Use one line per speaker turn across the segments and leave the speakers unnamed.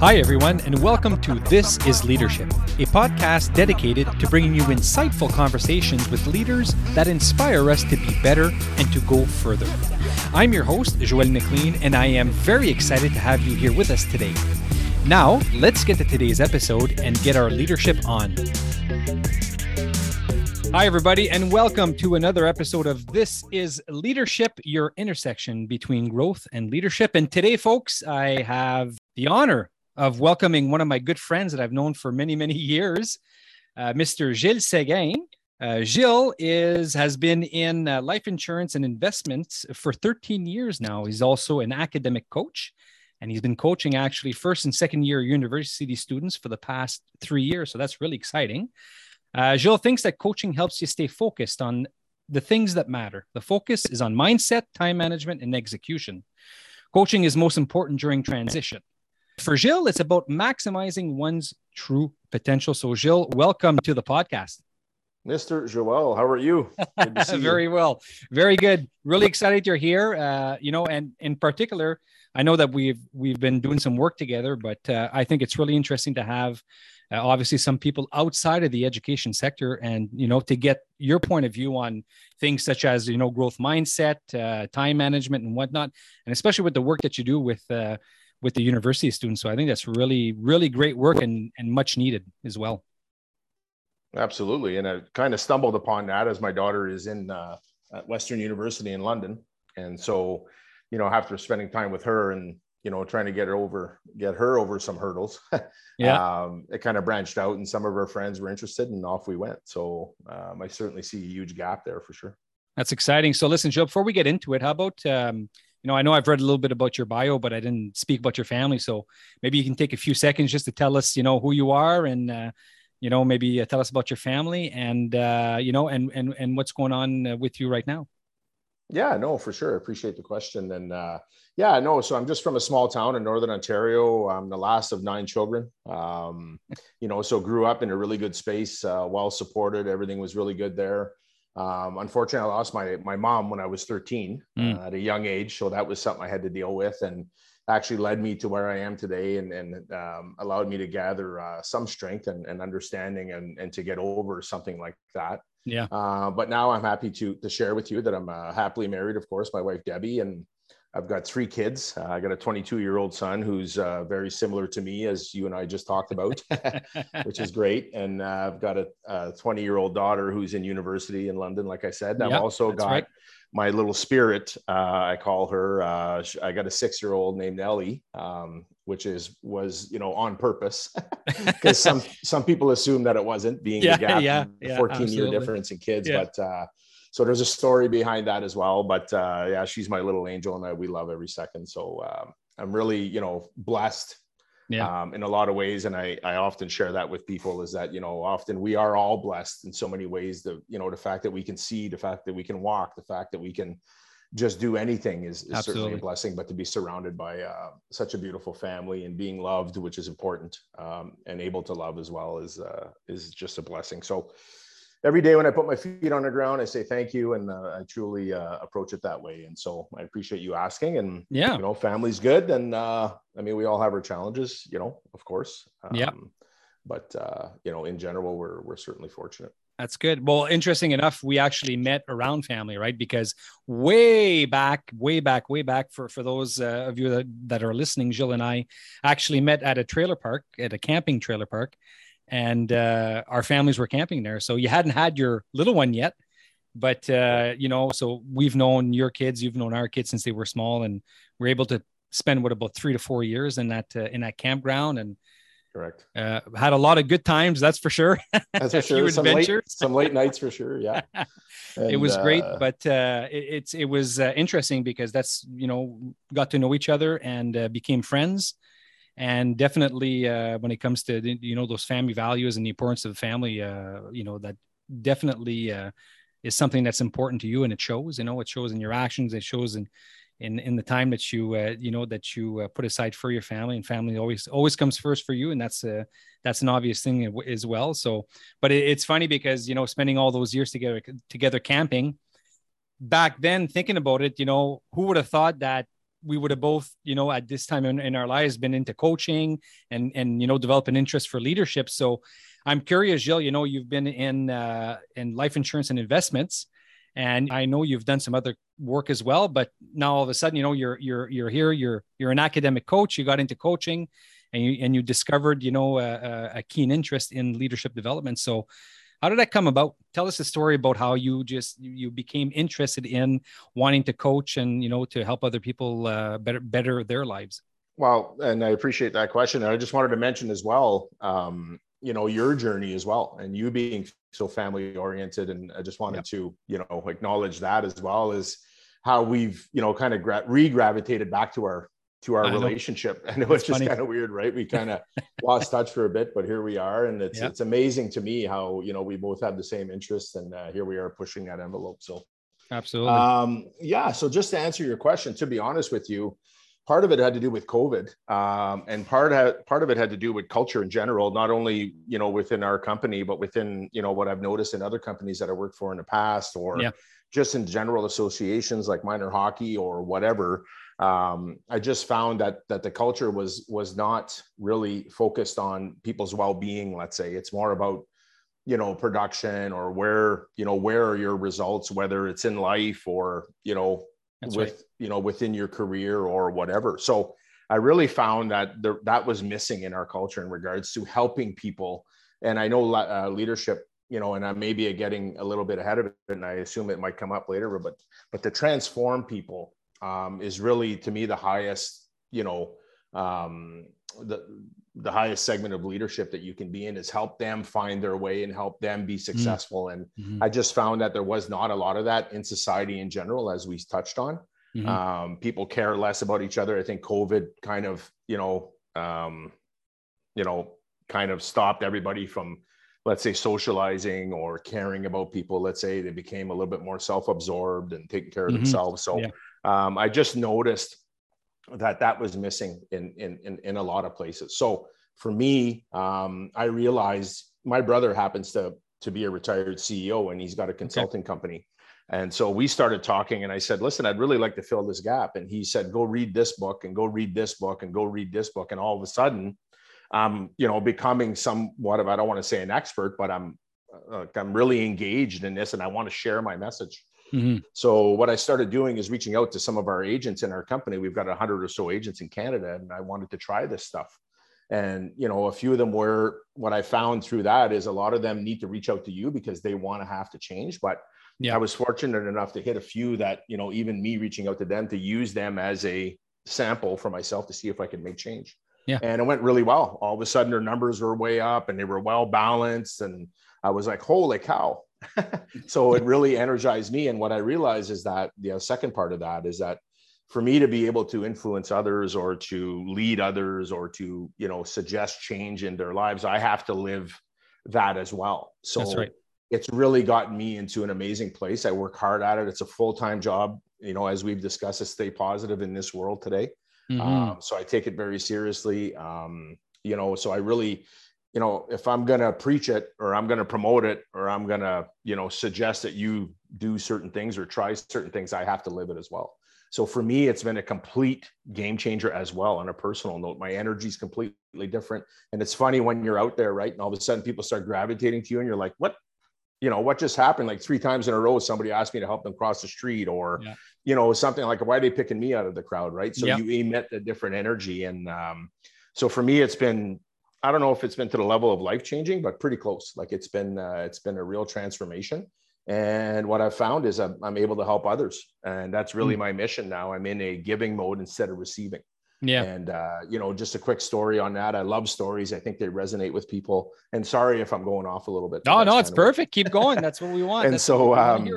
Hi, everyone, and welcome to This is Leadership, a podcast dedicated to bringing you insightful conversations with leaders that inspire us to be better and to go further. I'm your host, Joel McLean, and I am very excited to have you here with us today. Now, let's get to today's episode and get our leadership on. Hi, everybody, and welcome to another episode of This is Leadership, your intersection between growth and leadership. And today, folks, I have the honor of welcoming one of my good friends that I've known for many, many years, uh, Mr. Gilles Séguin. Uh, Gilles is has been in uh, life insurance and investments for 13 years now. He's also an academic coach, and he's been coaching actually first and second year university students for the past three years. So that's really exciting. Uh, Gilles thinks that coaching helps you stay focused on the things that matter. The focus is on mindset, time management, and execution. Coaching is most important during transition. For Gilles, it's about maximizing one's true potential. So, Gilles, welcome to the podcast.
Mr. Joel, how are you?
Very you. well. Very good. Really excited you're here. Uh, you know, and in particular, I know that we've we've been doing some work together, but uh, I think it's really interesting to have uh, obviously some people outside of the education sector and you know to get your point of view on things such as you know growth mindset uh, time management and whatnot and especially with the work that you do with uh, with the university students. So I think that's really, really great work and, and much needed as well.
Absolutely. And I kind of stumbled upon that as my daughter is in uh, at Western University in London. And so, you know, after spending time with her and, you know, trying to get her over, get her over some hurdles, yeah, um, it kind of branched out and some of her friends were interested and off we went. So um, I certainly see a huge gap there for sure.
That's exciting. So listen, Joe, before we get into it, how about, um, you know, I know I've read a little bit about your bio, but I didn't speak about your family. So maybe you can take a few seconds just to tell us, you know, who you are and, uh, you know, maybe uh, tell us about your family and, uh, you know, and, and, and what's going on uh, with you right now.
Yeah, no, for sure. Appreciate the question. And uh, yeah, no, so I'm just from a small town in Northern Ontario. I'm the last of nine children. Um, you know, so grew up in a really good space, uh, well supported. Everything was really good there. Um, unfortunately, I lost my my mom when I was 13 mm. uh, at a young age, so that was something I had to deal with, and actually led me to where I am today, and and um, allowed me to gather uh, some strength and, and understanding, and and to get over something like that.
Yeah.
Uh, but now I'm happy to to share with you that I'm uh, happily married, of course, my wife Debbie, and I've got three kids. Uh, I got a 22 year old son who's uh, very similar to me, as you and I just talked about, which is great. And uh, I've got a 20 year old daughter who's in university in London, like I said. I've also got right. my little spirit, uh, I call her. Uh, I got a six year old named Ellie, um, which is was you know on purpose because some some people assume that it wasn't being yeah, the gap, yeah, the 14 yeah, year difference in kids, but uh, so there's a story behind that as well. But uh, yeah, she's my little angel, and I, we love every second. So um, I'm really, you know, blessed yeah. Um, in a lot of ways. And I, I often share that with people is that, you know, often we are all blessed in so many ways. The, you know, the fact that we can see, the fact that we can walk, the fact that we can just do anything is, is certainly a blessing, but to be surrounded by uh, such a beautiful family and being loved, which is important, um, and able to love as well is, uh, is just a blessing. So every day when I put my feet on the ground, I say thank you, and uh, I truly uh, approach it that way. And so I appreciate you asking. And
yeah,
you know, family's good, and uh, I mean, we all have our challenges, you know, of course.
Um, yeah.
But uh, you know, in general, we're we're certainly fortunate.
That's good. Well, interesting enough, we actually met around family, right? Because way back, way back, way back, for for those uh, of you that, that are listening, Gilles and I actually met at a trailer park, at a camping trailer park, and uh, our families were camping there. So you hadn't had your little one yet, but uh, you know, so we've known your kids, you've known our kids since they were small, and we're able to spend what about three to four years in that uh, in that campground and.
Correct.
Uh, had a lot of good times, that's for sure.
That's for sure. some, late, some late nights for sure. Yeah.
And, it was great, uh, but uh, it, it's it was uh, interesting because that's you know got to know each other and uh, became friends and definitely uh, when it comes to you know those family values and the importance of the family uh, you know that definitely uh, is something that's important to you and it shows you know it shows in your actions it shows in in in the time that you uh, you know that you uh, put aside for your family and family always always comes first for you and that's a uh, that's an obvious thing as well. So but it, it's funny because you know spending all those years together together camping back then thinking about it you know who would have thought that we would have both, you know, at this time in, in our lives been into coaching and and you know develop an interest for leadership. So I'm curious, Gilles. You know, you've been in uh, in life insurance and investments, and I know you've done some other work as well. But now all of a sudden, you know, you're you're you're here. You're you're an academic coach. You got into coaching, and you and you discovered, you know, a, a keen interest in leadership development. So how did that come about? Tell us a story about how you just you became interested in wanting to coach and you know to help other people uh, better better their lives.
Well, and I appreciate that question. And I just wanted to mention as well, um, you know, your journey as well, and you being so family oriented. And I just wanted yep. to, you know, acknowledge that as well as how we've, you know, kind of gra- re-gravitated back to our to our I relationship. Know. I know it's, just kind of weird, right? We kind of lost touch for a bit, but here we are, and it's it's amazing to me how you know we both have the same interests, and uh, here we are pushing that envelope. So,
absolutely,
um, yeah. So just to answer your question, to be honest with you, part of it had to do with COVID, um, and part had, part of it had to do with culture in general, not only you know within our company, but within you know what I've noticed in other companies that I worked for in the past, or yeah. just in general associations like minor hockey or whatever um, I just found that that the culture was was not really focused on people's well-being. Let's say it's more about you know production or where you know where are your results, whether it's in life or you know That's with right. you know within your career or whatever. So I really found that there, that was missing in our culture in regards to helping people. And I know uh, leadership you know, and I maybe getting a little bit ahead of it, and I assume it might come up later, but but to transform people um, is really to me the highest you know um, the the highest segment of leadership that you can be in is help them find their way and help them be mm-hmm. successful mm-hmm. and i just found that there was not a lot of that in society in general as we touched on mm-hmm. um, people care less about each other i think covid kind of you know um, you know kind of stopped everybody from let's say socializing or caring about people let's say they became a little bit more self-absorbed and taking care of mm-hmm. themselves so yeah um, I just noticed that that was missing in, in, in, in a lot of places. So for me, um, I realized my brother happens to, to be a retired CEO and he's got a consulting okay. company. And so we started talking and I said, listen, I'd really like to fill this gap. And he said, go read this book and go read this book and go read this book. And all of a sudden, um, you know, becoming somewhat of, I don't want to say an expert, but I'm, uh, I'm really engaged in this and I want to share my message. Mm-hmm. So what I started doing is reaching out to some of our agents in our company. We've got a hundred or so agents in Canada, and I wanted to try this stuff. And you know, a few of them were what I found through that is a lot of them need to reach out to you because they want to have to change. But yeah. I was fortunate enough to hit a few that you know, even me reaching out to them to use them as a sample for myself to see if I could make change. Yeah. And it went really well. All of a sudden, their numbers were way up and they were well balanced. And I was like, holy cow, so it really energized me. And what I realized is that the second part of that is that for me to be able to influence others or to lead others or to you know suggest change in their lives, I have to live that as well. So That's right. it's really gotten me into an amazing place. I work hard at it. It's a full time job. You know, as we've discussed, to stay positive in this world today. Mm-hmm. Um, so I take it very seriously. Um, you know, so I really you know, if I'm going to preach it or I'm going to promote it or I'm going to, you know, suggest that you do certain things or try certain things, I have to live it as well. So for me, it's been a complete game changer as well on a personal note. My energy is completely different. And it's funny when you're out there, right? And all of a sudden people start gravitating to you and you're like, what, you know, what just happened? Like three times in a row, somebody asked me to help them cross the street or, yeah. you know, something like, why are they picking me out of the crowd? Right. So you emit a different energy. And um, so for me, it's been I don't know if it's been to the level of life changing, but pretty close. Like it's been uh, it's been a real transformation. And what I've found is I'm, I'm able to help others, and that's really mm. my mission now. I'm in a giving mode instead of receiving. Yeah. And uh, you know, just a quick story on that. I love stories. I think they resonate with people. And sorry if I'm going off a little bit.
No, no, it's perfect. Keep going. That's what we want.
and
that's
so um,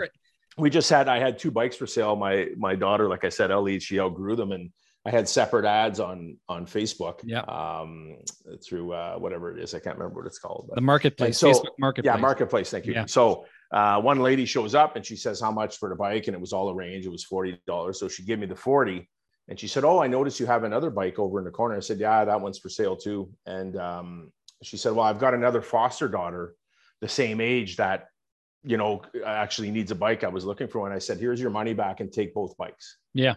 we just had I had two bikes for sale. My my daughter, like I said, Ellie, she outgrew them and I had separate ads on on Facebook.
Yeah.
Um, through uh, whatever it is, I can't remember what it's called.
But. The marketplace. So, Facebook marketplace.
Yeah, marketplace. Thank you. Yeah. So uh, one lady shows up and she says how much for the bike, and it was all arranged. It was forty dollars. So she gave me the forty, and she said, "Oh, I noticed you have another bike over in the corner." I said, "Yeah, that one's for sale too." And um, she said, "Well, I've got another foster daughter, the same age that." You know, actually needs a bike. I was looking for one. I said, "Here's your money back and take both bikes."
Yeah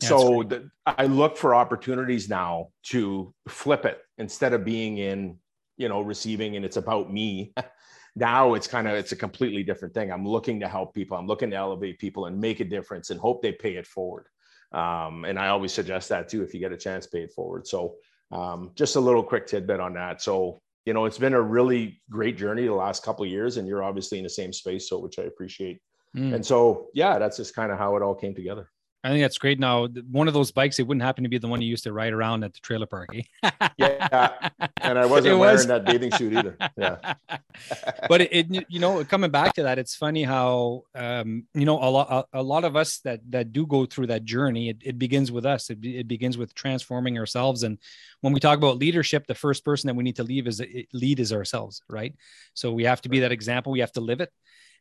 so the, I look for opportunities now to flip it instead of being in, you know, receiving and it's about me. now it's kind of it's a completely different thing. I'm looking to help people. I'm looking to elevate people and make a difference and hope they pay it forward. Um, and I always suggest that too if you get a chance, pay it forward. So um, just a little quick tidbit on that. So you know, it's been a really great journey the last couple of years, and you're obviously in the same space, so which I appreciate. Mm. And so, yeah, that's just kind of how it all came together.
I think that's great. Now, one of those bikes, it wouldn't happen to be the one you used to ride around at the trailer park.
Eh? yeah, and I wasn't was. wearing that bathing suit either. Yeah,
but it, it, you know, coming back to that, it's funny how um, you know a lot a, a, lot of us that that do go through that journey. It, it begins with us. It, it begins with transforming ourselves. And when we talk about leadership, the first person that we need to leave is lead is ourselves, right? So we have to be that example. We have to live it.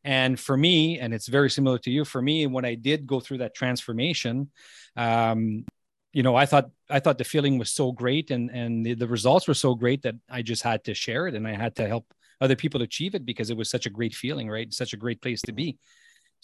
And for me, and it's very similar to you, for me, when I did go through that transformation, um, you know, I thought I thought the feeling was so great and and the, the results were so great that I just had to share it and I had to help other people achieve it because it was such a great feeling, right? Such a great place to be.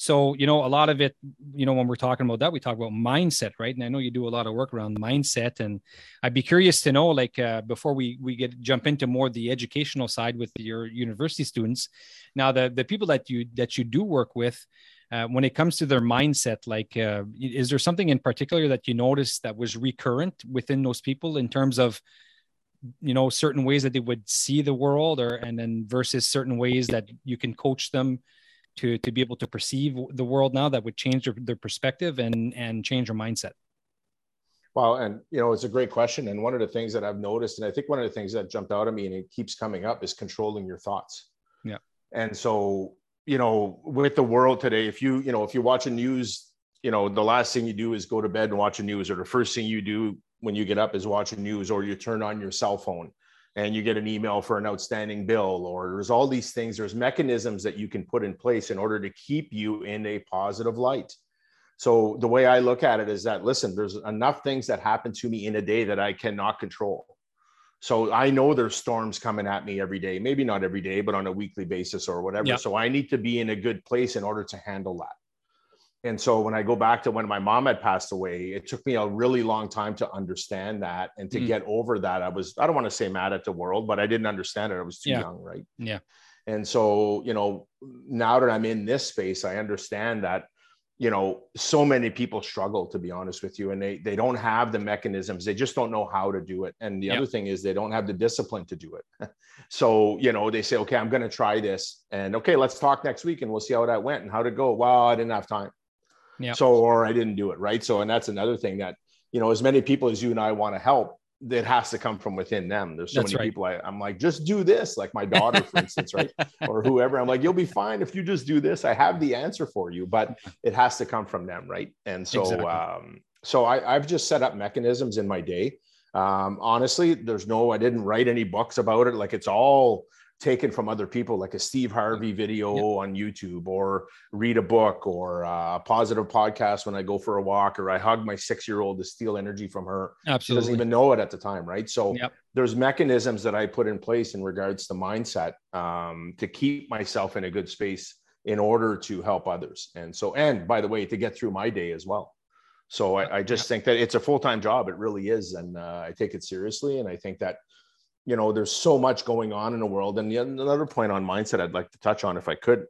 So, you know, a lot of it, you know, when we're talking about that, we talk about mindset, right? And I know you do a lot of work around mindset. And I'd be curious to know, like, uh, before we we get jump into more the educational side with your university students, now the the people that you that you do work with, uh, when it comes to their mindset, like, uh, is there something in particular that you noticed that was recurrent within those people in terms of you know certain ways that they would see the world or and then versus certain ways that you can coach them to to be able to perceive the world now that would change their, their perspective and and change their mindset.
Well and you know it's a great question and one of the things that i've noticed and i think one of the things that jumped out at me and it keeps coming up is controlling your thoughts.
Yeah.
And so you know with the world today if you you know if you watch a news you know the last thing you do is go to bed and watch the news or the first thing you do when you get up is watch the news or you turn on your cell phone and you get an email for an outstanding bill or there's all these things there's mechanisms that you can put in place in order to keep you in a positive light. So the way i look at it is that listen there's enough things that happen to me in a day that i cannot control. So i know there's storms coming at me every day maybe not every day but on a weekly basis or whatever. So i need to be in a good place in order to handle that and so when I go back to when my mom had passed away, it took me a really long time to understand that and to mm. get over that. I was, I don't want to say mad at the world, but I didn't understand it. I was too
yeah.
young, right?
Yeah.
And so, you know, now that I'm in this space, I understand that, you know, so many people struggle, to be honest with you, and they they don't have the mechanisms. They just don't know how to do it. And the other thing is they don't have the discipline to do it. so, you know, they say, okay, I'm going to try this, and okay, let's talk next week, and we'll see how that went and how to go. Well, I didn't have time
yeah.
So, or I didn't do it. Right. So, and that's another thing that, you know, as many people as you and I want to help, it has to come from within them. There's so That's many right. people I, am like, just do this, like my daughter, for instance, right? Or whoever. I'm like, you'll be fine if you just do this. I have the answer for you, but it has to come from them, right? And so, exactly. um, so I, I've just set up mechanisms in my day. Um, honestly, there's no, I didn't write any books about it. Like it's all taken from other people, like a Steve Harvey video yep. on YouTube, or read a book, or uh, a positive podcast when I go for a walk, or I hug my six year old to steal energy from her.
Absolutely.
She doesn't even know it at the time, right? So yep. there's mechanisms that I put in place in regards to mindset um, to keep myself in a good space in order to help others. And so, and by the way, to get through my day as well. So I, I just yep. think that it's a full time job. It really is, and uh, I take it seriously. And I think that you know, there's so much going on in the world. And the, another point on mindset I'd like to touch on, if I could,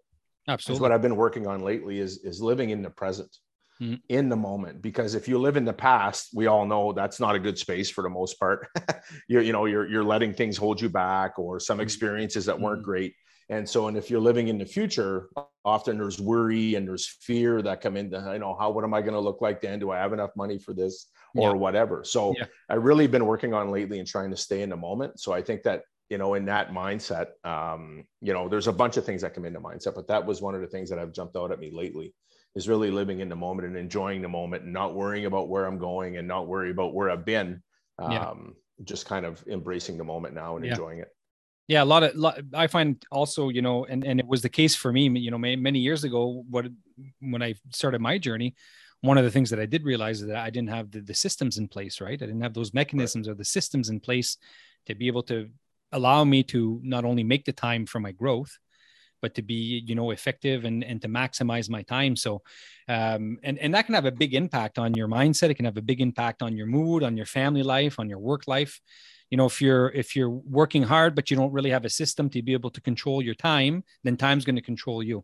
absolutely,
what I've been working on lately is is living in the present, mm-hmm. in the moment. Because if you live in the past, we all know that's not a good space for the most part. you're, you know, you're you're letting things hold you back, or some mm-hmm. experiences that weren't mm-hmm. great. And so, and if you're living in the future, often there's worry and there's fear that come into, you know, how, what am I going to look like then? Do I have enough money for this or yeah. whatever? So yeah. I really been working on lately and trying to stay in the moment. So I think that, you know, in that mindset, um, you know, there's a bunch of things that come into mindset, but that was one of the things that have jumped out at me lately is really living in the moment and enjoying the moment and not worrying about where I'm going and not worry about where I've been. Um, yeah. just kind of embracing the moment now and enjoying it
yeah a lot of lot, i find also you know and, and it was the case for me you know many years ago what when i started my journey one of the things that i did realize is that i didn't have the, the systems in place right? I didn't have those mechanisms right. or the systems in place to be able to allow me to not only make the time for my growth but to be you know effective and and to maximize my time. So um and and that can have a big impact on your mindset. It can have a big impact on your mood on your family life on your work life. You know if you're if you're working hard but you don't really have a system to be able to control your time then time's going to control you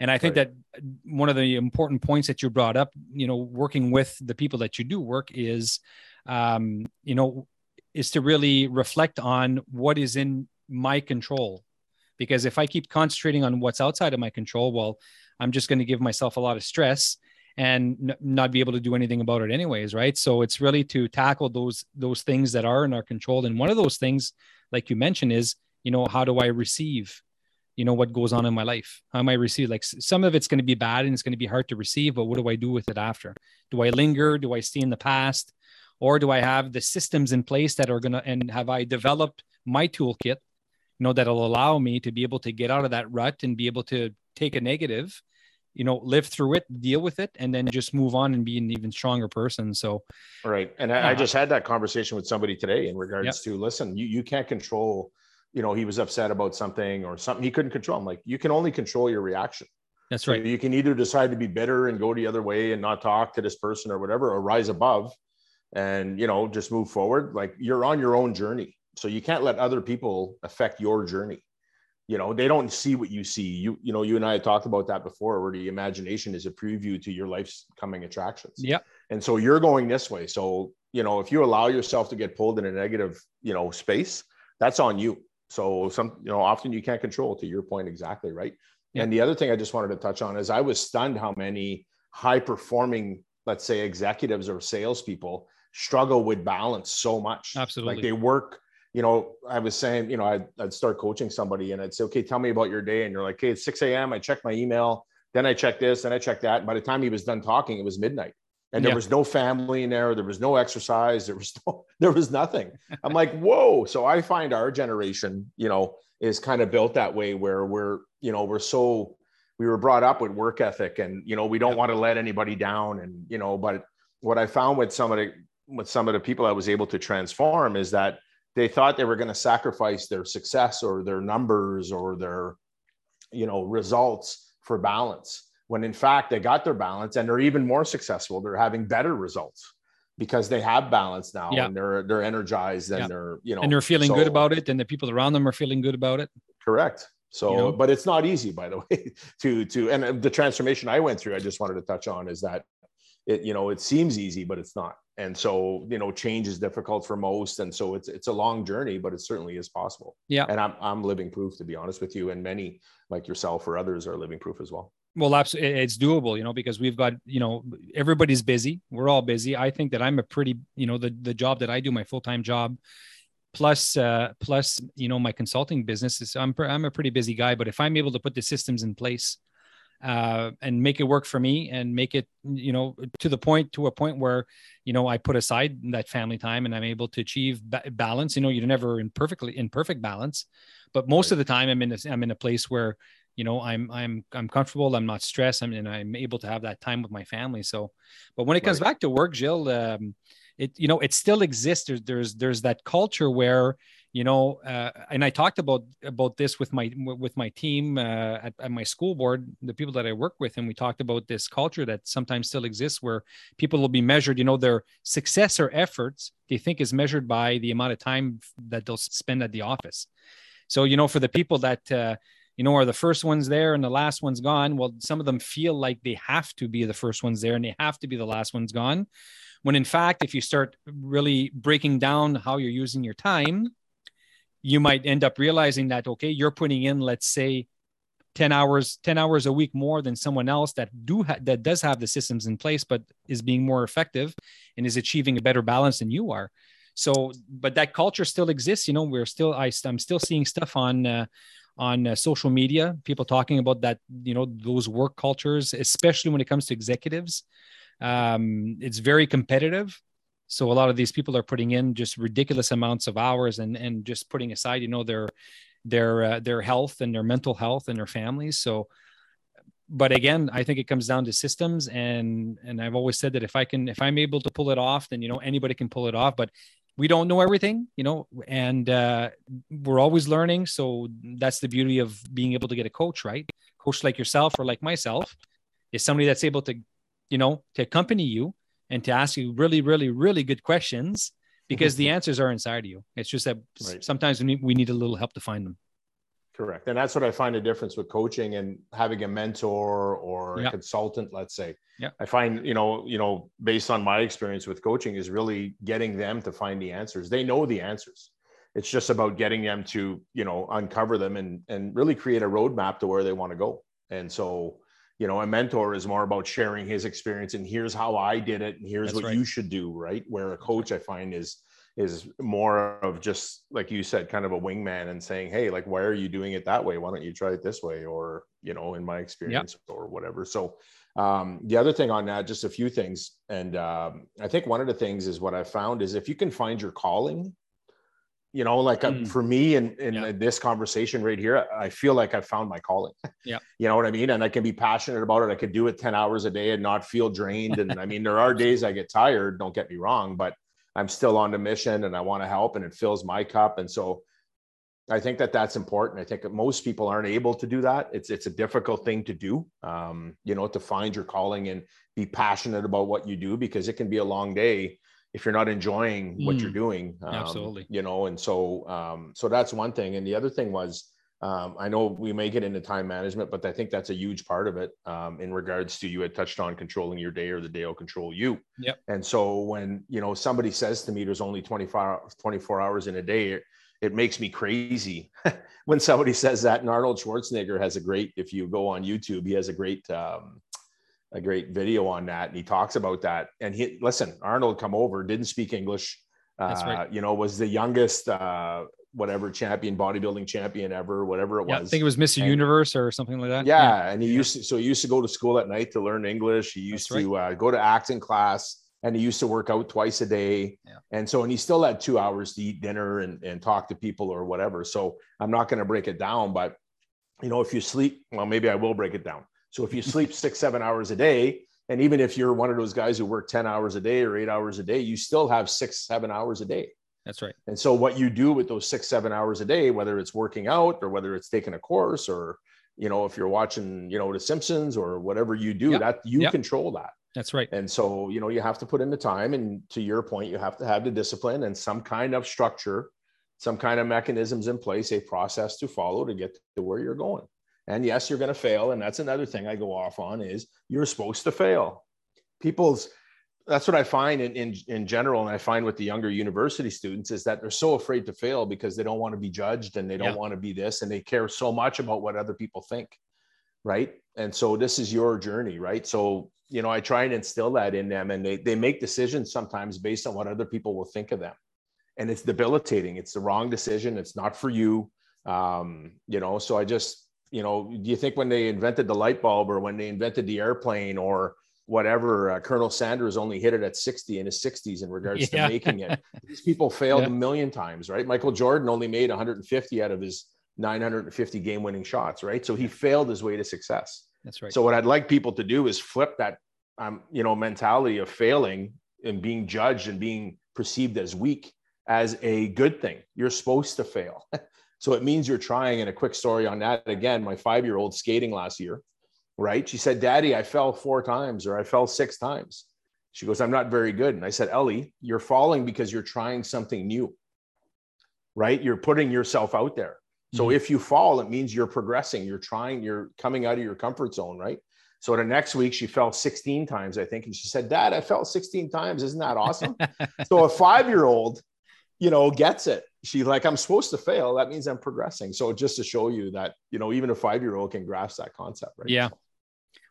and i think right. that one of the important points that you brought up you know working with the people that you do work is um you know is to really reflect on what is in my control. Because if i keep concentrating on what's outside of my control well i'm just going to give myself a lot of stress and n- not be able to do anything about it anyways right? So it's really to tackle those those things that are in our control. And one of those things like you mentioned is you know how do i receive you know what goes on in my life. How am i receive like some of it's going to be bad and it's going to be hard to receive but what do i do with it after? Do i linger? Do i stay in the past? Or do i have the systems in place that are going to and have i developed my toolkit you know that'll allow me to be able to get out of that rut and be able to take a negative you know live through it deal with it and then just move on and be an even stronger person? So
right. And i, I just had that conversation with somebody today in regards yep. to listen you, you can't control you know he was upset about something or something he couldn't control i'm like you can only control your reaction.
That's right.
so you can either decide to be bitter and go the other way and not talk to this person or whatever or rise above and you know just move forward. Like you're on your own journey. So you can't let other people affect your journey. You know they don't see what you see. You you know you and i talked about that before where the imagination is a preview to your life's coming attractions.
Yeah
and so you're going this way. So you know if you allow yourself to get pulled in a negative you know space that's on you so some you know often you can't control to your point exactly right yeah. and the other thing i just wanted to touch on is i was stunned how many high performing let's say executives or salespeople struggle with balance so much
absolutely
like they work you know, I was saying, you know, I'd, I'd start coaching somebody and I'd say, okay, tell me about your day. And you're like, okay, it's 6 a.m. I check my email. Then I check this, and I check that. And by the time he was done talking, it was midnight. And there yeah. was no family in there. There was no exercise. There was no, there was nothing. I'm like, whoa. So I find our generation, you know, is kind of built that way where we're, you know, we're so we were brought up with work ethic and you know, we don't yeah. want to let anybody down. And, you know, but what I found with some of the with some of the people I was able to transform is that they thought they were going to sacrifice their success or their numbers or their you know results for balance when in fact they got their balance and they're even more successful. They're having better results because they have balance now yeah. and they're they're energized and yeah. they're you know
and they're feeling so, good about it and the people around them are feeling good about it.
Correct. So you know? but it's not easy by the way to to and uh, the transformation i went through i just wanted to touch on is that it you know it seems easy but it's not. And so you know change is difficult for most and so it's it's a long journey but it certainly is possible.
Yeah.
And i'm, I'm living proof to be honest with you and many like yourself or others are living proof as well
well absolutely it's doable you know because we've got you know everybody's busy we're all busy i think that i'm a pretty you know the the job that i do my full-time job plus uh plus you know my consulting business is i'm i'm a pretty busy guy but if i'm able to put the systems in place uh, and make it work for me and make it you know to the point to a point where you know i put aside that family time and i'm able to achieve ba- balance you know you're never in perfectly in perfect balance but most right. of the time i'm in a, i'm in a place where you know i'm i'm i'm comfortable i'm not stressed I'm, and i'm able to have that time with my family so. But when it comes right. back to work Gilles um, it you know it still exists. There's there's there's that culture where you know uh, and i talked about about this with my with my team uh, at, at, my school board the people that i work with and we talked about this culture that sometimes still exists where people will be measured you know their success or efforts they think is measured by the amount of time that they'll spend at the office. So you know for the people that uh, you know are the first ones there and the last one's gone? Well some of them feel like they have to be the first ones there and they have to be the last ones gone. When in fact if you start really breaking down how you're using your time you might end up realizing that okay you're putting in let's say 10 hours 10 hours a week more than someone else that do ha- that does have the systems in place but is being more effective and is achieving a better balance than you are. So but that culture still exists you know we're still I, i'm still seeing stuff on uh, on uh, social media people talking about that you know those work cultures especially when it comes to executives um, it's very competitive so a lot of these people are putting in just ridiculous amounts of hours and and just putting aside, you know, their their uh, their health and their mental health and their families. So, but again, I think it comes down to systems, and and I've always said that if I can, if I'm able to pull it off, then you know anybody can pull it off. But we don't know everything, you know, and uh, we're always learning. So that's the beauty of being able to get a coach, right? Coach like yourself or like myself is somebody that's able to, you know, to accompany you and to ask you really, really, really good questions because the answers are inside of you. It's just that right. sometimes we need, we need a little help to find them.
Correct. And that's what I find a difference with coaching and having a mentor or a consultant, let's say.
Yeah.
I find, you know, you know, based on my experience with coaching is really getting them to find the answers. They know the answers. It's just about getting them to, you know, uncover them and and really create a roadmap to where they want to go. And so, you know, a mentor is more about sharing his experience and here's how I did it and here's That's what right. you should do, right? Where a coach I find is is more of just like you said kind of a wingman and saying hey like why are you doing it that way? Why don't you try it this way? Or you know in my experience yep. or whatever. So um, the other thing on that just a few things. And um, i think one of the things is what i found is if you can find your calling you know like uh, mm. for me in, in yeah. this conversation right here i feel like i found my calling.
Yeah.
You know what i mean? And i can be passionate about it. I could do it 10 hours a day and not feel drained. And i mean there are days i get tired don't get me wrong but I'm still on the mission and I want to help and it fills my cup. And so I think that that's important. I think most people aren't able to do that. It's it's a difficult thing to do, um, you know, to find your calling and be passionate about what you do because it can be a long day if you're not enjoying what mm, you're doing.
Um, absolutely,
you know, and so um, so that's one thing. And the other thing was um, I know we may get into time management, but I think that's a huge part of it um, in regards to you had touched on controlling your day or the day will control you.
Yep.
And so when, you know, somebody says to me, there's only 24, 24 hours in a day, it, makes me crazy when somebody says that. And Arnold Schwarzenegger has a great, if you go on YouTube, he has a great, um, a great video on that. And he talks about that. And he, listen, Arnold come over, didn't speak English. Uh, right. you know, was the youngest, uh, whatever champion, bodybuilding champion ever, whatever it
yeah,
was.
I think it was Mr. And, Universe or something like that.
Yeah, yeah. and he used to, so he used to go to school at night to learn English. He used to uh, go to acting class, and he used to work out twice a day.
Yeah.
And so, and he still had two hours to eat dinner and and talk to people or whatever. So I'm not going to break it down, but you know, if you sleep, well, maybe I will break it down. So if you sleep six, seven hours a day, and even if you're one of those guys who work 10 hours a day or eight hours a day, you still have six, seven hours a day.
That's right.
And so what you do with those six, seven hours a day, whether it's working out or whether it's taking a course or, you know, if you're watching, you know, The Simpsons or whatever you do, yep. that you yep. control that.
That's right.
And so, you know, you have to put in the time. And to your point, you have to have the discipline and some kind of structure, some kind of mechanisms in place, a process to follow to get to where you're going. And yes, you're going to fail. And that's another thing I go off on is you're supposed to fail. People's that's what I find in, in in general, and I find with the younger university students is that they're so afraid to fail because they don't want to be judged and they don't yeah. want to be this, and they care so much about what other people think, right? And so this is your journey, right? So you know, I try and instill that in them, and they they make decisions sometimes based on what other people will think of them, and it's debilitating. It's the wrong decision. It's not for you, um, you know. So I just you know, do you think when they invented the light bulb or when they invented the airplane or whatever uh, Colonel Sanders only hit it at 60 in his 60s in regards yeah. to making it. These people failed yeah. a million times, right? Michael Jordan only made 150 out of his 950 game winning shots, right? So he failed his way to success.
That's right.
So what I'd like people to do is flip that um, you know, mentality of failing and being judged and being perceived as weak as a good thing. You're supposed to fail. so it means you're trying and a quick story on that again, my 5-year-old skating last year right? She said, Daddy, I fell four times or I fell six times. She goes, I'm not very good. And I said, Ellie, you're falling because you're trying something new, right? You're putting yourself out there. So mm-hmm. if you fall, it means you're progressing. You're trying, you're coming out of your comfort zone, right? So the next week she fell 16 times, I think. And she said, Dad, I fell 16 times. Isn't that awesome? so a five year old, you know, gets it. She's like, I'm supposed to fail. That means I'm progressing. So just to show you that, you know, even a five year old can grasp that concept, right?
Yeah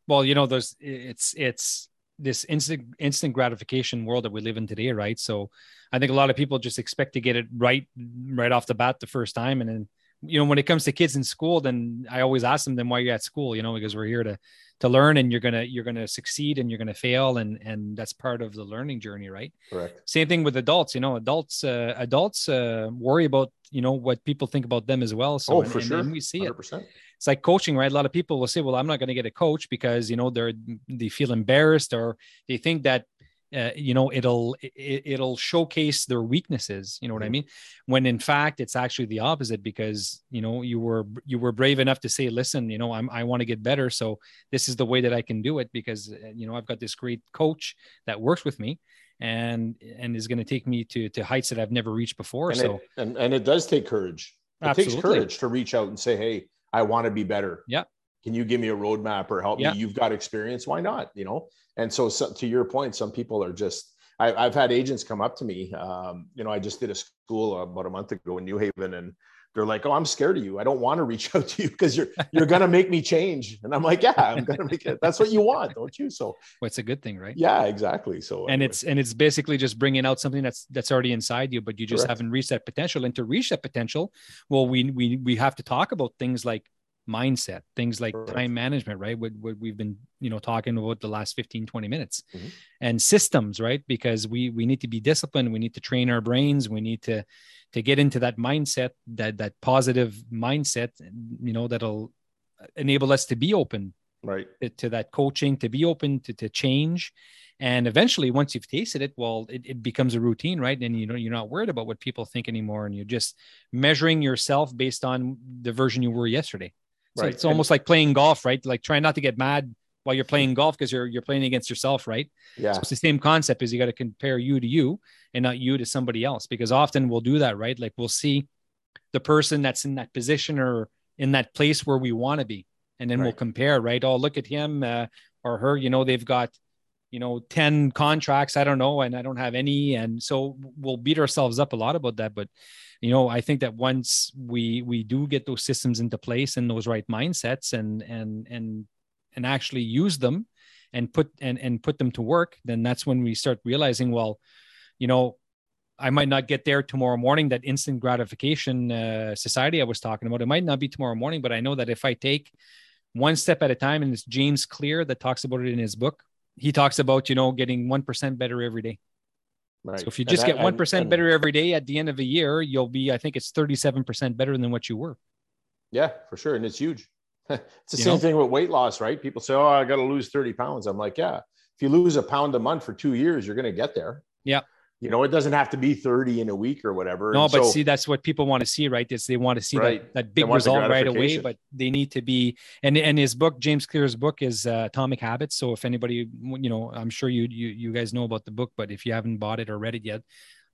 well you know there's it's it's this instant instant gratification world that we live in today right? So i think a lot of people just expect to get it right right off the bat the first time and then you know when it comes to kids in school then i always ask them then why are you at school? You know because we're here to to learn and you're gonna you're gonna succeed and you're gonna fail and and that's part of the learning journey right?
Correct.
Same thing with adults you know adults uh, adults uh, worry about you know what people think about them as well. So
oh,
and,
for
and,
sure.
and we see
100%.
it it's like coaching, right? A lot of people will say, well, I'm not going to get a coach because, you know, they're, they feel embarrassed or they think that uh, you know it'll it, will showcase their weaknesses you know what mm-hmm. i mean when in fact it's actually the opposite because you know you were you were brave enough to say listen you know i'm i want to get better so this is the way that i can do it because uh, you know i've got this great coach that works with me and and is going to take me to to heights that i've never reached before
and
so
it, and and it does take courage it Absolutely. takes courage to reach out and say hey i want to be better
yeah
can you give me a roadmap or help yeah. me? You've got experience. Why not? You know? And so, so to your point, some people are just, I, have had agents come up to me. Um, you know, I just did a school about a month ago in New Haven and they're like, "Oh, I'm scared of you. I don't want to reach out to you because you're you're gonna make me change." And I'm like, "Yeah, I'm gonna make it. That's what you want, don't you?" So,
well, it's a good thing, right?
Yeah, exactly. So,
and anyway. it's and it's basically just bringing out something that's that's already inside you, but you just Correct. haven't reached that potential. And to reach that potential, well, we we we have to talk about things like mindset things like Correct. time management right? What, what we've been you know talking about the last 15 20 minutes. Mm-hmm. and systems right? Because we we need to be disciplined. We need to train our brains. We need to to get into that mindset that that positive mindset you know that'll enable us to be open
right.
to, to that coaching to be open to, to change. And eventually once you've tasted it well it, it becomes a routine right? And you know you're not worried about what people think anymore. And you're just measuring yourself based on the version you were yesterday so right. it's almost like playing golf, right? Like try not to get mad while you're playing golf because you're you're playing against yourself, right?
Yeah.
So it's the same concept is you got to compare you to you and not you to somebody else because often we'll do that, right? Like we'll see the person that's in that position or in that place where we want to be, and then right. we'll compare, right? Oh, look at him uh, or her. You know, they've got you know 10 contracts i don't know and i don't have any and so we'll beat ourselves up a lot about that but you know i think that once we we do get those systems into place and those right mindsets and and and and actually use them and put and and put them to work then that's when we start realizing well you know i might not get there tomorrow morning that instant gratification uh, society i was talking about it might not be tomorrow morning but i know that if i take one step at a time and it's james clear that talks about it in his book he talks about you know getting 1% better every day Right. So if you just and get one percent better every day at the end of a year, you'll be, I think it's thirty-seven percent better than what you were.
Yeah, for sure, and it's huge. it's the you same know? thing with weight loss, right? People say, "Oh, I got to lose thirty pounds." I'm like, "Yeah, if you lose a pound a month for two years, you're going to get there."
Yeah
you know, it doesn't have to be 30 in a week or whatever.
No, and but so, see, that's what people want to see, right? Is they want to see right. that, that big result right away, but they need to be, and, and his book, James Clear's book is uh, Atomic Habits. So if anybody, you know, I'm sure you, you, you guys know about the book, but if you haven't bought it or read it yet,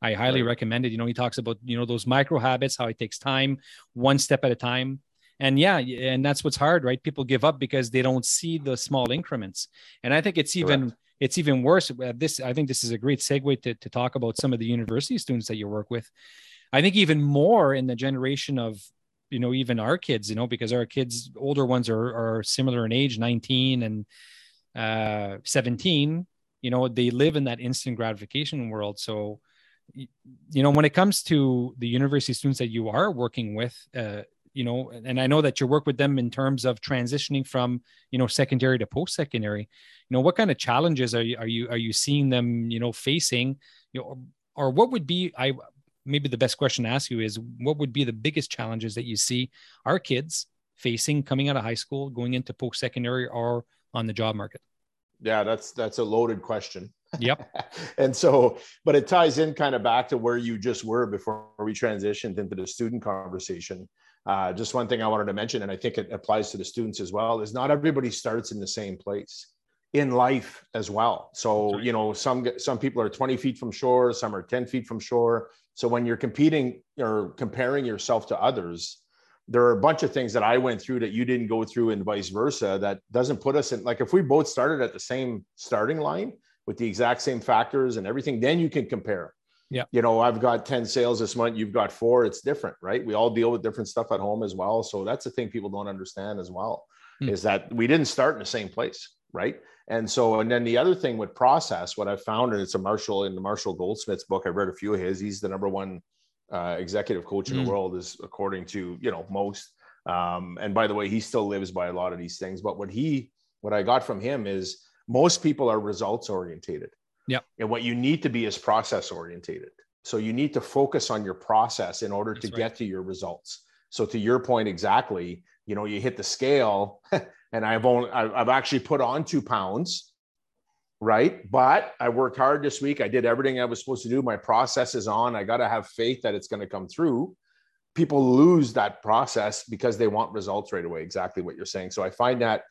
I highly right. recommend it. You know, he talks about, you know, those micro habits, how it takes time, one step at a time. And yeah, and that's what's hard, right? People give up because they don't see the small increments. And I think it's even, Correct it's even worse. Uh, this I think this is a great segue to, to talk about some of the university students that you work with. I think even more in the generation of you know even our kids, you know, because our kids, older ones are are similar in age, 19 and uh, 17. You know, they live in that instant gratification world. So, you know, when it comes to the university students that you are working with, uh, you know and i know that you work with them in terms of transitioning from you know secondary to post secondary you know what kind of challenges are you are you are you seeing them you know facing? You know or what would be i maybe the best question to ask you is what would be the biggest challenges that you see our kids facing coming out of high school going into post secondary or on the job market?
Yeah that's that's a loaded question.
Yep.
And so but it ties in kind of back to where you just were before we transitioned into the student conversation uh, just one thing I wanted to mention, and I think it applies to the students as well, is not everybody starts in the same place in life as well. So you know, some some people are 20 feet from shore, some are 10 feet from shore. So when you're competing or comparing yourself to others, there are a bunch of things that I went through that you didn't go through, and vice versa. That doesn't put us in like if we both started at the same starting line with the exact same factors and everything, then you can compare.
Yeah.
You know, I've got 10 sales this month, you've got four. It's different, right? We all deal with different stuff at home as well. So that's the thing people don't understand as well mm. is that we didn't start in the same place, right? And so, and then the other thing with process, what I found, and it's a Marshall in the Marshall Goldsmith's book, I've read a few of his. He's the number one uh, executive coach in mm. the world, is according to you know most. Um, and by the way, he still lives by a lot of these things. But what he, what I got from him is most people are results orientated.
Yeah.
And what you need to be is process orientated. So you need to focus on your process in order That's to right. get to your results. So to your point exactly, you know, you hit the scale and I've only I've actually put on two pounds, right? But I worked hard this week. I did everything I was supposed to do. My process is on. I got to have faith that it's going to come through. People lose that process because they want results right away. Exactly what you're saying. So I find that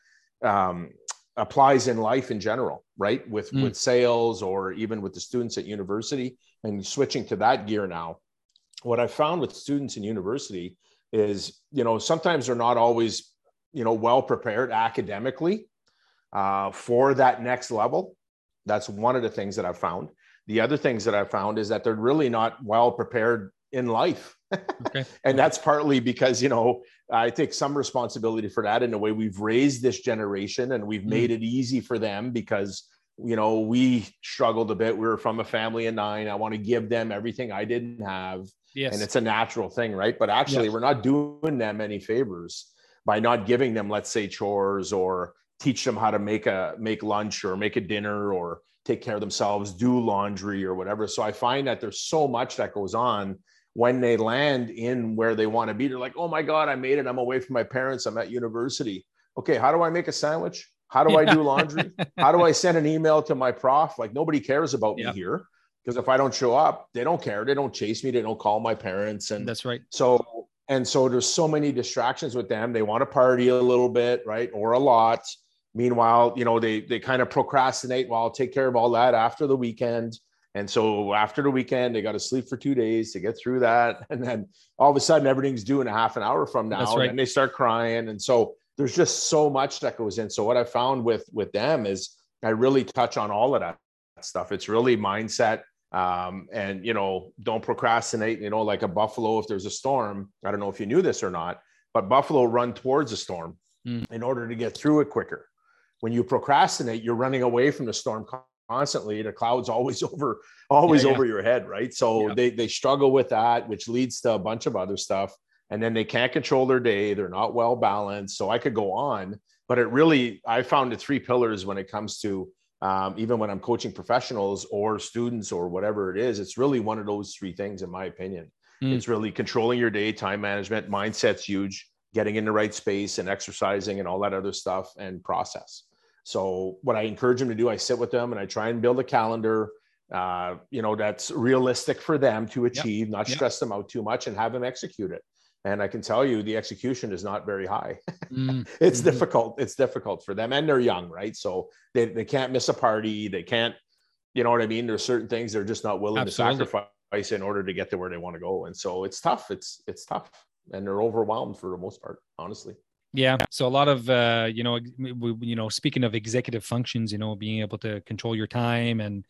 um, applies in life in general, right? With mm. with sales or even with the students at university, and switching to that gear now. What I found with students in university is, you know, sometimes they're not always, you know, well prepared academically uh, for that next level. That's one of the things that I've found. The other things that I've found is that they're really not well prepared in life. Okay. and that's partly because, you know, I take some responsibility for that in a way we've raised this generation and we've mm. made mm. it easy for them because, you know, we struggled a bit. We were from a family of nine. I want to give them everything I didn't have. Yes. And it's a natural thing, right? But actually, yes. we're not doing them any favors by not giving them, let's say, chores or teach them how to make a make lunch or make a dinner or take care of themselves, do laundry or whatever. So I find that there's so much that goes on when they land in where they want to be. They're like, oh my God, I made it. I'm away from my parents. I'm at university. Okay, how do I make a sandwich? How do yeah. I do laundry? how do I send an email to my prof? Like nobody cares about me here because if I don't show up, they don't care. They don't chase me. They don't call my parents. And
that's right.
So and so there's so many distractions with them. They want to party a little bit, right, or a lot. Meanwhile, you know, they they kind of procrastinate. Well, I'll take care of all that after the weekend. And so after the weekend, they got to sleep for two days to get through that. And then all of a sudden, everything's due in a half an hour from now. Right. And they start crying. And so there's just so much that goes in. So what I found with with them is I really touch on all of that stuff. It's really mindset. Um, and you know, don't procrastinate. You know, like a buffalo, if there's a storm, I don't know if you knew this or not, but buffalo run towards a storm mm. in order to get through it quicker when you procrastinate, you're running away from the storm constantly. The cloud's always over, always yeah, yeah. over your head, right? So yeah. they they struggle with that, which leads to a bunch of other stuff. And then they can't control their day. They're not well balanced. So I could go on, but it really I found the three pillars when it comes to um, even when I'm coaching professionals or students or whatever it is. It's really one of those three things, in my opinion. Mm. It's really controlling your day, time management, mindset's huge, getting in the right space and exercising and all that other stuff, and process. So what I encourage them to do, I sit with them and I try and build a calendar, uh, you know, that's realistic for them to achieve, yep. not yep. stress them out too much and have them execute it. And I can tell you the execution is not very high. mm it's mm-hmm. difficult. It's difficult for them and they're young, right? So they, they can't miss a party. They can't, you know what I mean? There's certain things they're just not willing Absolutely. to sacrifice in order to get to where they want to go. And so it's tough. It's, it's tough and they're overwhelmed for the most part, honestly.
Yeah. So a lot of, uh, you know, you know, speaking of executive functions, you know, being able to control your time and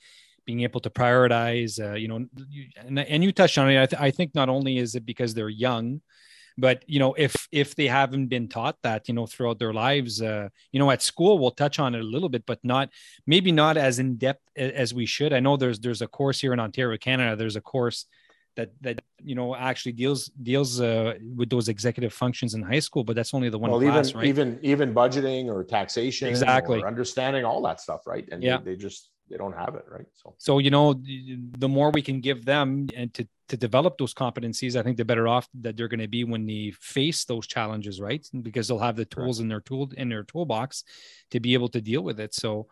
being able to prioritize, uh, you know, and, and you touched on it. I, th- I think not only is it because they're young, but you know, if if they haven't been taught that, you know, throughout their lives, uh, you know, at school we'll touch on it a little bit, but not maybe not as in depth as we should. I know there's there's a course here in Ontario, Canada. There's a course that that you know actually deals deals uh, with those executive functions in high school, but that's only the one well, class,
even,
right?
Even even budgeting or taxation,
exactly,
or understanding all that stuff, right? And yeah. they, they just they don't have it, right?
So so you know the more we can give them and to to develop those competencies, I think the better off that they're going to be when they face those challenges, right? Because they'll have the tools right. in their tool in their toolbox to be able to deal with it. So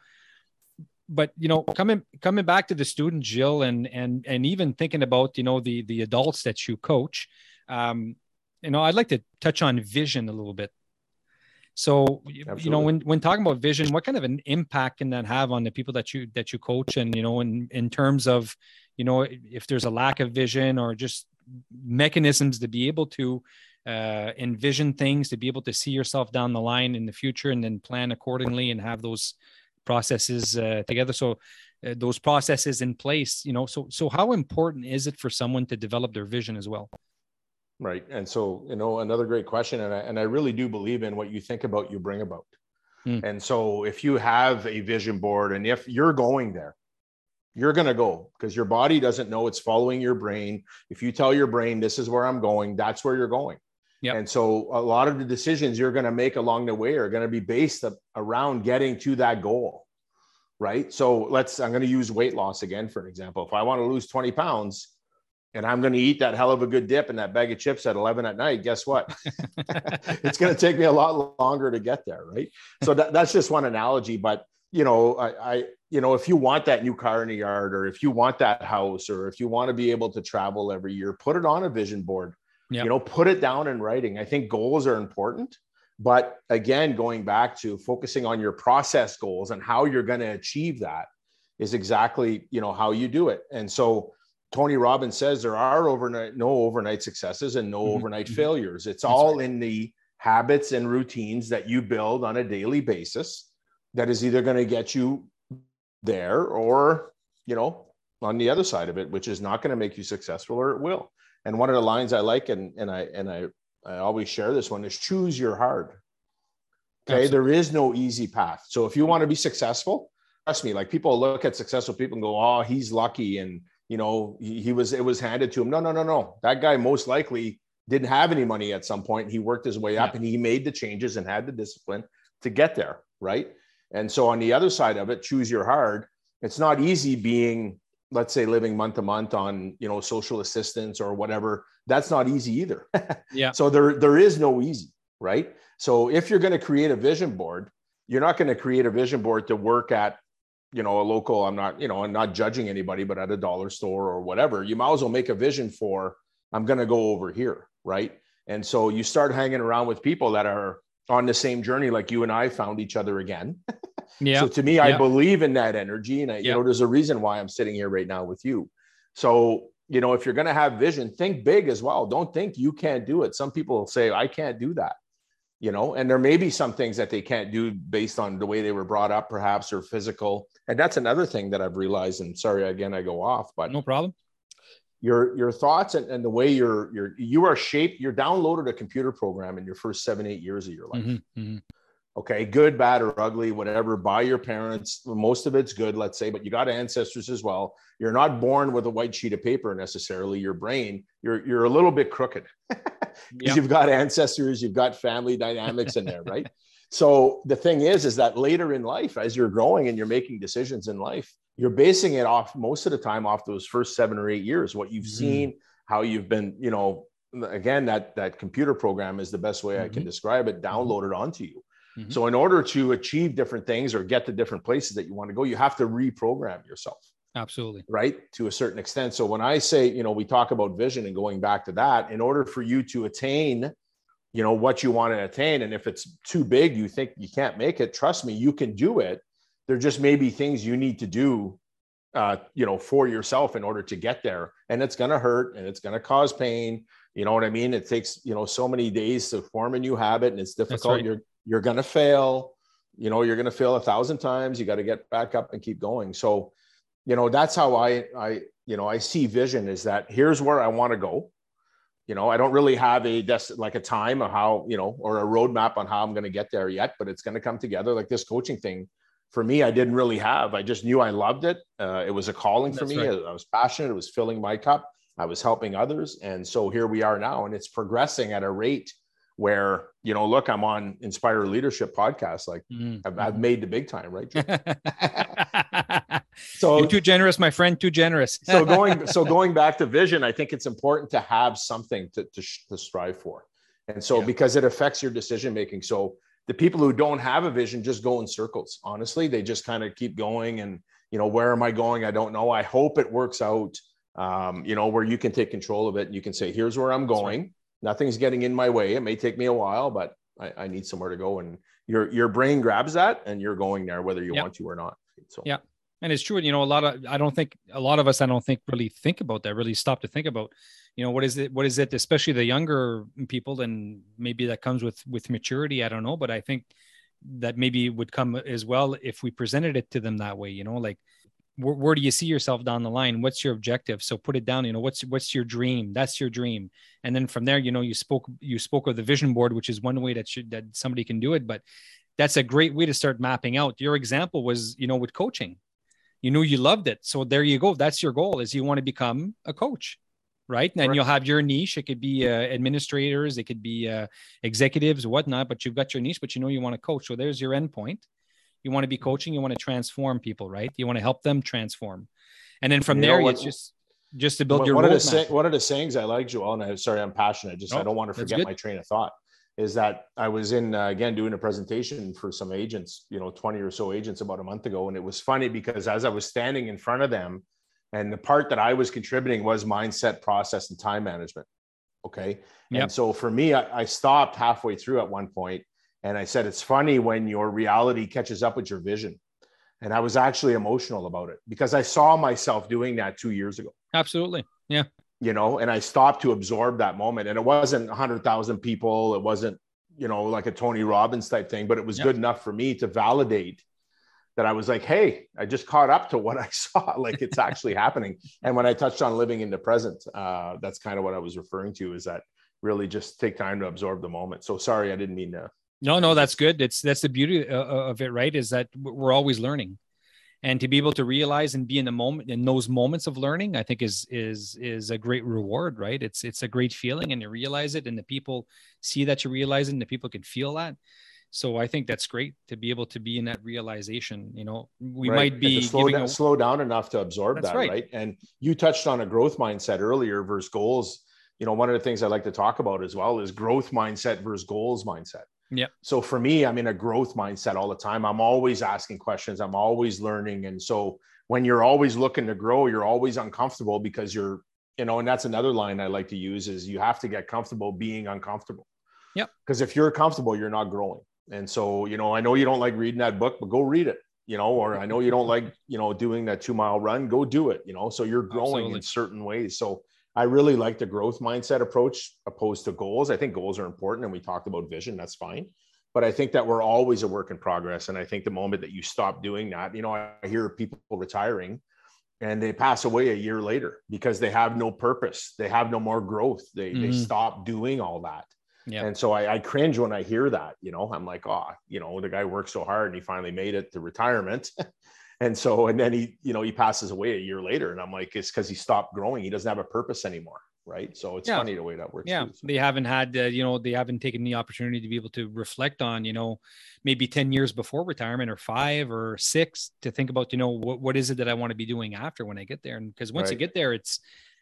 but you know coming coming back to the student Gilles and and and even thinking about you know the the adults that you coach um you know i'd like to touch on vision a little bit so Absolutely. you know when when talking about vision what kind of an impact can that have on the people that you that you coach and you know in in terms of you know if there's a lack of vision or just mechanisms to be able to uh, envision things to be able to see yourself down the line in the future and then plan accordingly and have those processes uh, together. So uh, those processes in place you know so so how important is it for someone to develop their vision as well?
Right. And so you know another great question and I, and I really do believe in what you think about you bring about. Mm. and so if you have a vision board and if you're going there you're going to go because your body doesn't know it's following your brain. If you tell your brain this is where i'm going that's where you're going Yep. And so a lot of the decisions you're going to make along the way are going to be based around getting to that goal. Right. So let's, I'm going to use weight loss again for an example. If I want to lose 20 pounds and I'm going to eat that hell of a good dip and that bag of chips at 11 at night, guess what? it's going to take me a lot longer to get there. Right. So that, that's just one analogy. But you know, I, I, you know, if you want that new car in the yard, or if you want that house, or if you want to be able to travel every year, put it on a vision board. Yep. You know, put it down in writing. I think goals are important, but again, going back to focusing on your process goals and how you're going to achieve that is exactly you know how you do it. And so Tony Robbins says there are overnight no overnight successes and no mm-hmm. overnight mm-hmm. failures. It's That's all right. in the habits and routines that you build on a daily basis that is either going to get you there or you know on the other side of it which is not going to make you successful or it will and one of the lines i like and, and i and i i always share this one is choose your hard okay Absolutely. there is no easy path so if you want to be successful trust me like people look at successful people and go oh he's lucky and you know he, he was it was handed to him no no no no that guy most likely didn't have any money at some point he worked his way up yeah. and he made the changes and had the discipline to get there right and so on the other side of it, choose your hard. It's not easy being, let's say, living month to month on you know social assistance or whatever. That's not easy either.
yeah.
So there there is no easy, right? So if you're going to create a vision board, you're not going to create a vision board to work at you know a local i'm not you know i'm not judging anybody but at a dollar store or whatever you might as well make a vision for i'm going to go over here right and so you start hanging around with people that are on the same journey like you and I found each other again.
yeah.
So to me, I believe in that energy. And I, you know, there's a reason why I'm sitting here right now with you. So, you know, if you're going to have vision, think big as well. Don't think you can't do it. Some people say, I can't do that, you know, and there may be some things that they can't do based on the way they were brought up, perhaps, or physical. And that's another thing that I've realized. And sorry, again, I go off, but
no problem
your your thoughts and, and the way you're you're you are shaped you're downloaded a computer program in your first seven eight years of your life mm-hmm, mm-hmm. Okay good bad or ugly whatever by your parents most of it's good let's say but you got ancestors as well you're not born with a white sheet of paper necessarily your brain you're you're a little bit crooked because yep. you've got ancestors you've got family dynamics in there right so the thing is is that later in life as you're growing and you're making decisions in life you're basing it off most of the time off those first seven or eight years, what you've mm-hmm. seen, how you've been, you know, again, that that computer program is the best way mm-hmm. I can mm-hmm. describe it, mm-hmm. downloaded onto you. Mm-hmm. So in order to achieve different things or get to different places that you want to go, you have to reprogram yourself.
Absolutely.
Right. To a certain extent. So when I say, you know, we talk about vision and going back to that, in order for you to attain, you know, what you want to attain, and if it's too big, you think you can't make it, trust me, you can do it there just may be things you need to do uh, you know for yourself in order to get there and it's going to hurt and it's going to cause pain you know what i mean it takes you know so many days to form a new habit and it's difficult right. you're you're going to fail you know you're going to fail a thousand times you got to get back up and keep going so you know that's how i i you know i see vision is that here's where i want to go you know i don't really have a des- like a time of how you know or a roadmap on how i'm going to get there yet but it's going to come together like this coaching thing for me, I didn't really have. I just knew I loved it. Uh, it was a calling for That's me. Right. I was passionate. It was filling my cup. I was helping others. And so here we are now. And it's progressing at a rate where, you know, look, I'm on Inspire Leadership podcast. Like mm-hmm. I've, I've, made the big time, right?
so you're too generous, my friend, too generous.
so going, so going back to vision, I think it's important to have something to, to, to strive for. And so yeah. because it affects your decision making. So the people who don't have a vision just go in circles. Honestly, they just kind of keep going and, you know, where am I going? I don't know. I hope it works out, um, you know, where you can take control of it and you can say, here's where I'm going. Nothing's getting in my way. It may take me a while, but I, I, need somewhere to go. And your, your brain grabs that and you're going there, whether you yep. want to or not.
So, yeah. And it's true. And you know, a lot of, I don't think a lot of us, I don't think really think about that, really stop to think about you know what is it what is it especially the younger people and maybe that comes with with maturity i don't know but i think that maybe would come as well if we presented it to them that way you know like where, where, do you see yourself down the line what's your objective so put it down you know what's what's your dream that's your dream and then from there you know you spoke you spoke of the vision board which is one way that should that somebody can do it but that's a great way to start mapping out your example was you know with coaching you knew you loved it so there you go that's your goal is you want to become a coach right? And you'll have your niche. It could be uh, administrators, it could be uh, executives, whatnot. But you've got your niche, but you know you want to coach. So there's your end point. You want to be coaching. You want to transform people, right? You want to help them transform, and then from you there, it's just just to build
one,
your
one of the say, one of the sayings I like, Joel, and I'm sorry, I'm passionate. Just I don't want to forget my train of thought. is that I was in uh, again doing a presentation for some agents, you know, 20 or so agents about a month ago. And it was funny because as I was standing in front of them, and the part that I was contributing was mindset, process, and time management. Okay. Yep. And so for me, I, I stopped halfway through at one point and I said, it's funny when your reality catches up with your vision. And I was actually emotional about it because I saw myself doing that two years ago.
Absolutely. Yeah
you know, and I stopped to absorb that moment. And it wasn't 100,000 people, it wasn't, you know, like a Tony Robbins type thing, but it was good enough for me to validate that I was like, hey, I just caught up to what I saw. like it's actually happening. And when I touched on living in the present, uh, that's kind of what I was referring to is that really just take time to absorb the moment. So sorry, I didn't mean to.
No, no, that's good. It's that's the beauty uh, uh, of it, right? Is that we're always learning and to be able to realize and be in the moment in those moments of learning i think is is is a great reward right it's it's a great feeling and you realize it and the people see that you realize it and the people can feel that so i think that's great to be able to be in that realization you know we right. might be
slow down, a... slow down enough to absorb that's that right. right and you touched on a growth mindset earlier versus goals you know one of the things i like to talk about as well is growth mindset versus goals mindset
yeah.
So for me, I'm in a growth mindset all the time. I'm always asking questions. I'm always learning. And so when you're always looking to grow, you're always uncomfortable because you're, you know, and that's another line I like to use is you have to get comfortable being uncomfortable.
Yeah.
Because if you're comfortable, you're not growing. And so, you know, I know you don't like reading that book, but go read it, you know, or I know you don't like, you know, doing that two mile run, go do it, you know, so you're growing Absolutely. in certain ways. So I really like the growth mindset approach opposed to goals. I think goals are important and we talked about vision, that's fine. But I think that we're always a work in progress. And I think the moment that you stop doing that, you know, I hear people retiring and they pass away a year later because they have no purpose. They have no more growth. They, mm-hmm. they stop doing all that. Yeah. And so I, I, cringe when I hear that, you know, I'm like, oh, you know, the guy worked so hard and he finally made it to retirement. and so and then he you know he passes away a year later and i'm like it's because he stopped growing he doesn't have a purpose anymore right so it's yeah. funny the way that works
yeah too, so. they haven't had uh, you know they haven't taken the opportunity to be able to reflect on you know maybe 10 years before retirement or five or six to think about you know what, what is it that i want to be doing after when i get there and because once right. you get there it's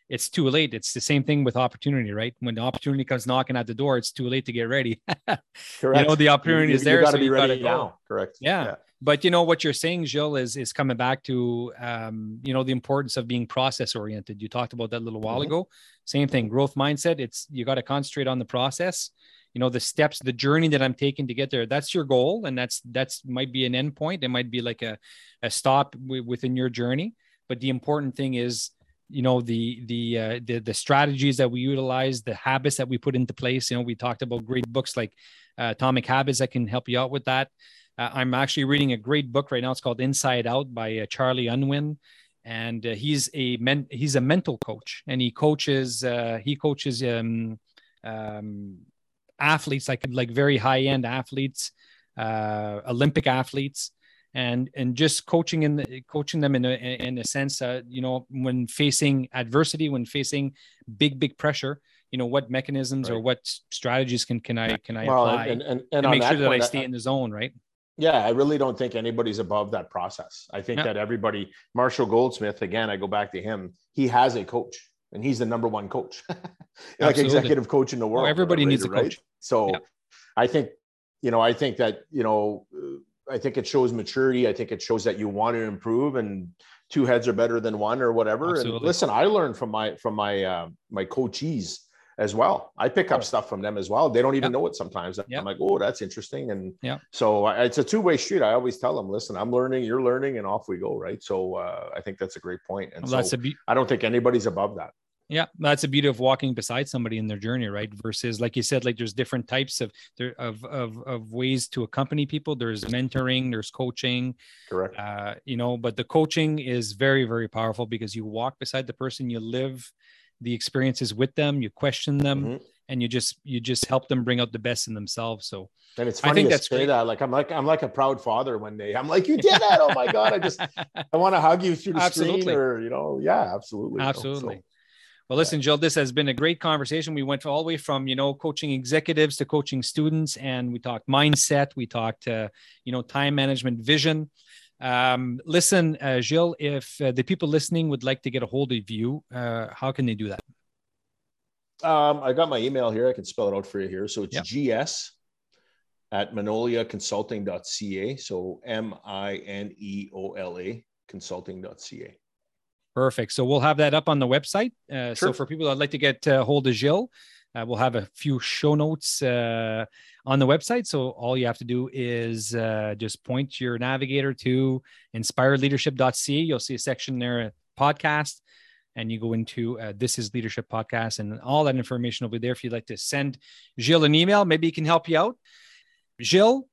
it's too late. It's the same thing with opportunity, right? When the opportunity comes knocking at the door, it's too late to get ready. Correct. You know, the opportunity you, is there. You
got to so be ready now. Correct.
Yeah. yeah. But you know what you're saying, Gilles, is is coming back to um, you know the importance of being process oriented. You talked about that a little while mm-hmm. ago. Same thing, growth mindset. It's you got to concentrate on the process. You know the steps, the journey that I'm taking to get there. That's your goal, and that's that's might be an end point. It might be like a a stop w- within your journey. But the important thing is you know the the uh, the the strategies that we utilize the habits that we put into place you know we talked about great books like uh, atomic habits that can help you out with that uh, i'm actually reading a great book right now. It's called inside out by uh, charlie unwin. And uh, he's a men- he's a mental coach and he coaches uh, he coaches um, um, athletes like like very high end athletes olympic athletes. And and just coaching in the, coaching them in a in a sense uh, you know when facing adversity when facing big big pressure you know what mechanisms right. or what strategies can can i can i well, apply and, and, and to make sure that point, i stay in the zone right
yeah i really don't think anybody's above that process i think yeah. that everybody marshall goldsmith again i go back to him he has a coach and he's the number one coach like executive coach in the world
oh, everybody needs a coach right?
so yeah. i think you know i think that you know I think it shows maturity. I think it shows that you want to improve and two heads are better than one or whatever. Absolutely. And listen, I learned from my from my uh, my coachees as well. I pick up stuff from them as well. They don't even know it sometimes. I'm like, oh, that's interesting. And
yeah,
so it's a two way street. I always tell them, listen, I'm learning, you're learning, and off we go. Right. So uh, I think that's a great point. And well, so that's a be- I don't think anybody's above that.
Yeah, that's the beauty of walking beside somebody in their journey, right? Versus, like you said, like there's different types of of of, of ways to accompany people. There's mentoring, there's coaching,
correct?
Uh, you know, but the coaching is very very powerful because you walk beside the person, you live the experiences with them, you question them, mm-hmm. and you just you just help them bring out the best in themselves. So
and it's funny I think that's say great. that. Like I'm like I'm like a proud father when they I'm like, you did that. oh my God. I just I want to hug you through the absolutely. screen or you know, yeah, absolutely.
Absolutely. So, well, listen, Gilles, this has been a great conversation. We went all the way from, you know, coaching executives to coaching students, and we talked mindset, we talked, uh, you know, time management, vision. Um, listen, uh, Gilles, if uh, the people listening would like to get a hold of you, uh, how can they do that?
Um, I got my email here. I can spell it out for you here. So it's yep. gs at mineolaconsulting.ca. So M I N E O L A consulting.ca.
Perfect. So we'll have that up on the website. Uh, sure. So for people that'd like to get uh, hold of Gilles, uh, we'll have a few show notes uh, on the website. So all you have to do is uh, just point your navigator to inspireleadership.ca. You'll see a section there, podcast, and you go into uh, Inspire Leadership Podcast, and all that information will be there if you'd like to send Gilles an email. Maybe he can help you out. Gilles,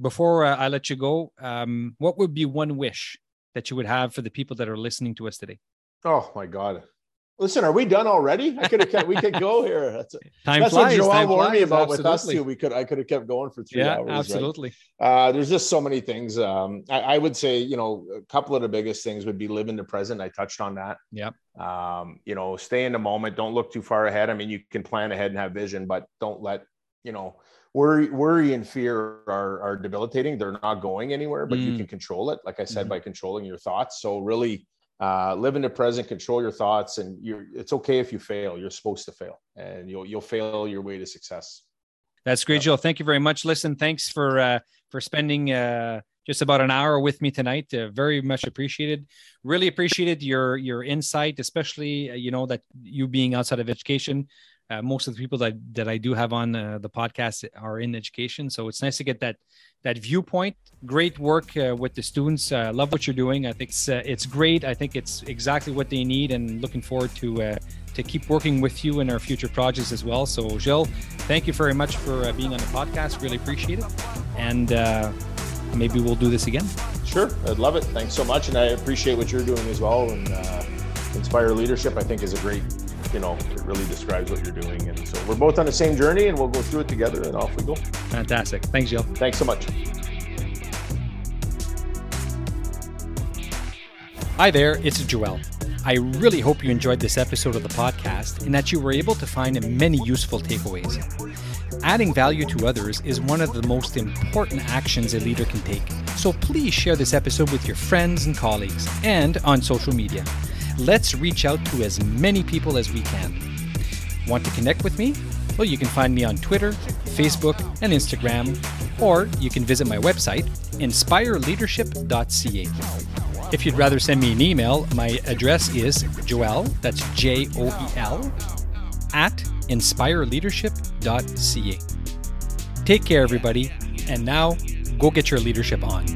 before uh, I let you go, um, what would be one wish that you would have for the people that are listening to us today?
Oh my God. Listen, are we done already? I could have kept, we could go here. That's,
time that's flies, what Joel warned me
about absolutely. with us too. We could, I could have kept going for three
yeah,
hours.
Absolutely.
Right? Uh, there's just so many things. Um, I, I, would say, you know, a couple of the biggest things would be live in the present. I touched on that.
Yeah.
Um, you know, stay in the moment. Don't look too far ahead. I mean, you can plan ahead and have vision, but don't let, you know, worry, worry and fear are, are debilitating. They're not going anywhere, but mm. you can control it. Like I said, mm-hmm. by controlling your thoughts. So really, uh, live in the present, control your thoughts, and you're, it's okay if you fail. You're supposed to fail, and you'll you'll fail your way to success.
That's great, Joe. Thank you very much. Listen, thanks for uh, for spending uh, just about an hour with me tonight. Uh, very much appreciated. Really appreciated your your insight, especially uh, you know that you being outside of education. Uh, most of the people that that I do have on uh, the podcast are in education, so it's nice to get that that viewpoint. Great work uh, with the students. Uh, love what you're doing. I think it's uh, it's great. I think it's exactly what they need, and looking forward to uh, to keep working with you in our future projects as well. So, Gilles, thank you very much for being on the podcast. Really appreciate it, and maybe we'll do this again.
Sure, I'd love it. Thanks so much, and I appreciate what you're doing as well. And inspire leadership, I think, is a great you know, it really describes what you're doing. And so we're both on the same journey and we'll go through it together and off we go.
Fantastic. Thanks, Gilles.
Thanks so much.
Hi there, it's Joel. I really hope you enjoyed this episode of the podcast and that you were able to find many useful takeaways. Adding value to others is one of the most important actions a leader can take, so please share this episode with your friends and colleagues and on social media. Let's reach out to as many people as we can. Want to connect with me? Well, you can find me on Twitter, Facebook, and Instagram, or you can visit my website, inspireleadership.ca. If you'd rather send me an email, my address is Joel, that's J O E L, at inspireleadership.ca. Take care, everybody, and now go get your leadership on.